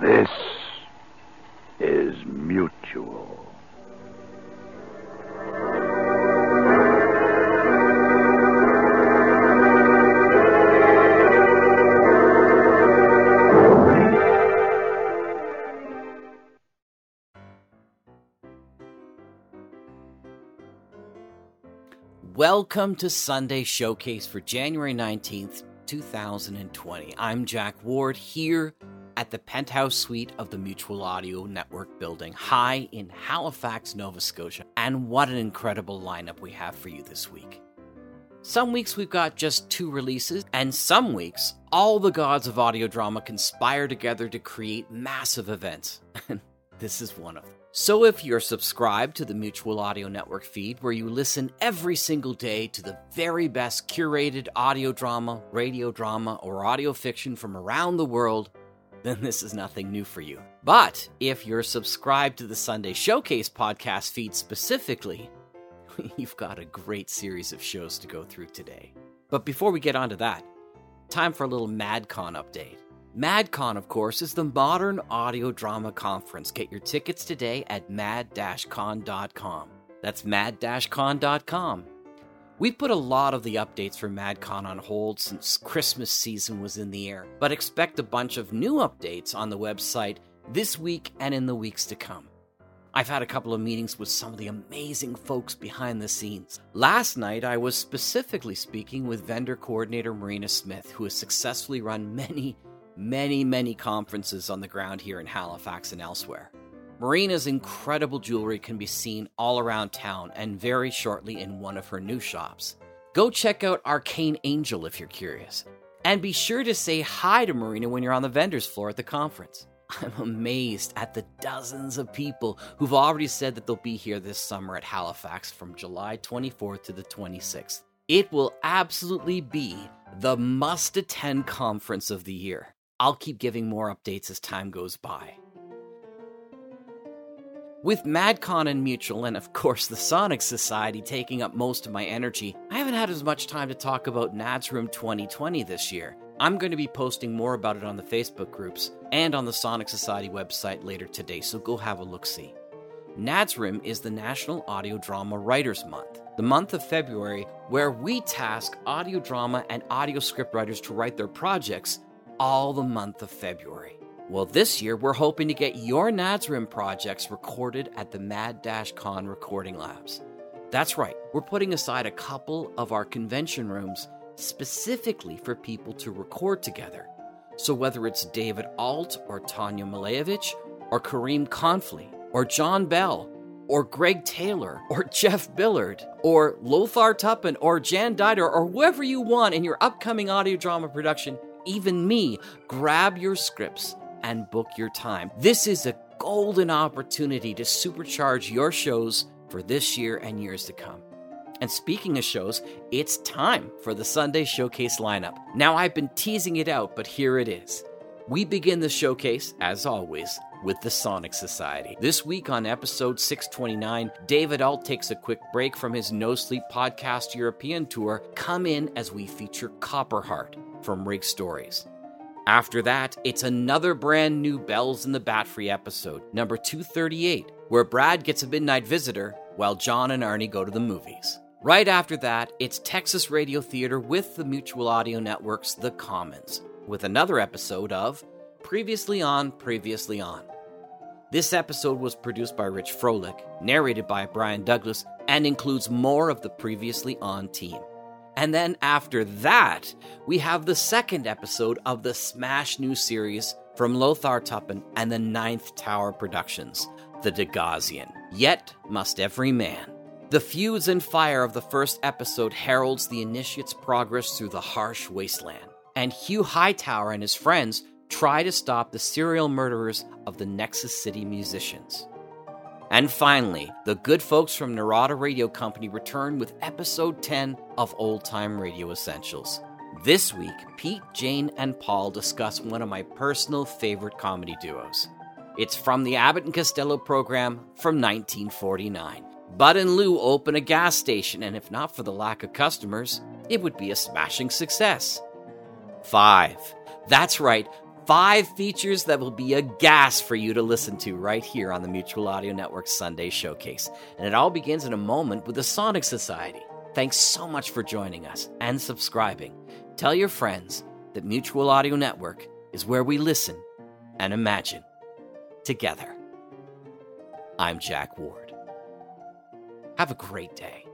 This is mutual. Welcome to Sunday Showcase for January 19th, 2020. I'm Jack Ward here at the penthouse suite of the Mutual Audio Network building, high in Halifax, Nova Scotia. And what an incredible lineup we have for you this week. Some weeks we've got just two releases, and some weeks all the gods of audio drama conspire together to create massive events. This is one of them. So, if you're subscribed to the Mutual Audio Network feed, where you listen every single day to the very best curated audio drama, radio drama, or audio fiction from around the world, then this is nothing new for you. But if you're subscribed to the Sunday Showcase podcast feed specifically, you've got a great series of shows to go through today. But before we get on to that, time for a little MadCon update. MadCon, of course, is the modern audio drama conference. Get your tickets today at mad-con.com. That's mad-con.com. We put a lot of the updates for MadCon on hold since Christmas season was in the air, but expect a bunch of new updates on the website this week and in the weeks to come. I've had a couple of meetings with some of the amazing folks behind the scenes. Last night, I was specifically speaking with vendor coordinator Marina Smith, who has successfully run many, many, many conferences on the ground here in Halifax and elsewhere. Marina's incredible jewelry can be seen all around town and very shortly in one of her new shops. Go check out Arcane Angel if you're curious. And be sure to say hi to Marina when you're on the vendor's floor at the conference. I'm amazed at the dozens of people who've already said that they'll be here this summer at Halifax from July 24th to the 26th. It will absolutely be the must attend conference of the year. I'll keep giving more updates as time goes by. With MadCon and Mutual, and of course the Sonic Society taking up most of my energy, I haven't had as much time to talk about Nad's Room 2020 this year. I'm going to be posting more about it on the Facebook groups and on the Sonic Society website later today, so go have a look see. NADSRIM is the National Audio Drama Writers Month, the month of February where we task audio drama and audio scriptwriters to write their projects all the month of February. Well, this year we're hoping to get your NADSRIM projects recorded at the Mad Dash Con Recording Labs. That's right, we're putting aside a couple of our convention rooms specifically for people to record together. So whether it's David Ault or Tanya Malevich or Kareem Confley or John Bell or Greg Taylor or Jeff Billard or Lothar Tuppan or Jan Dider or whoever you want in your upcoming audio drama production, even me, grab your scripts and book your time. This is a golden opportunity to supercharge your shows for this year and years to come. And speaking of shows, it's time for the Sunday Showcase lineup. Now, I've been teasing it out, but here it is. We begin the showcase, as always, with the Sonic Society. This week on episode 629, David Ault takes a quick break from his No Sleep podcast European tour. Come in as we feature Copperheart from Rig Stories. After that, it's another brand new Bells in the Batfry episode, number 238, where Brad gets a midnight visitor while John and Arnie go to the movies. Right after that, it's Texas Radio Theater with the Mutual Audio Network's The Commons, with another episode of Previously On, Previously On. This episode was produced by Rich Froelich, narrated by Brian Douglas, and includes more of the Previously On team. And then after that, we have the second episode of the Smash New series from Lothar Tuppan and the Ninth Tower Productions, The Degazian. Yet must every man the feuds and fire of the first episode heralds the initiate's progress through the harsh wasteland, and Hugh Hightower and his friends try to stop the serial murderers of the Nexus City musicians. And finally, the good folks from Narada Radio Company return with episode 10 of Old Time Radio Essentials. This week, Pete, Jane, and Paul discuss one of my personal favorite comedy duos. It's from the Abbott and Costello program from 1949. Bud and Lou open a gas station, and if not for the lack of customers, it would be a smashing success. 5. That's right, Five features that will be a gas for you to listen to right here on the Mutual Audio Network Sunday Showcase. And it all begins in a moment with the Sonic Society. Thanks so much for joining us and subscribing. Tell your friends that Mutual Audio Network is where we listen and imagine together. I'm Jack Ward. Have a great day.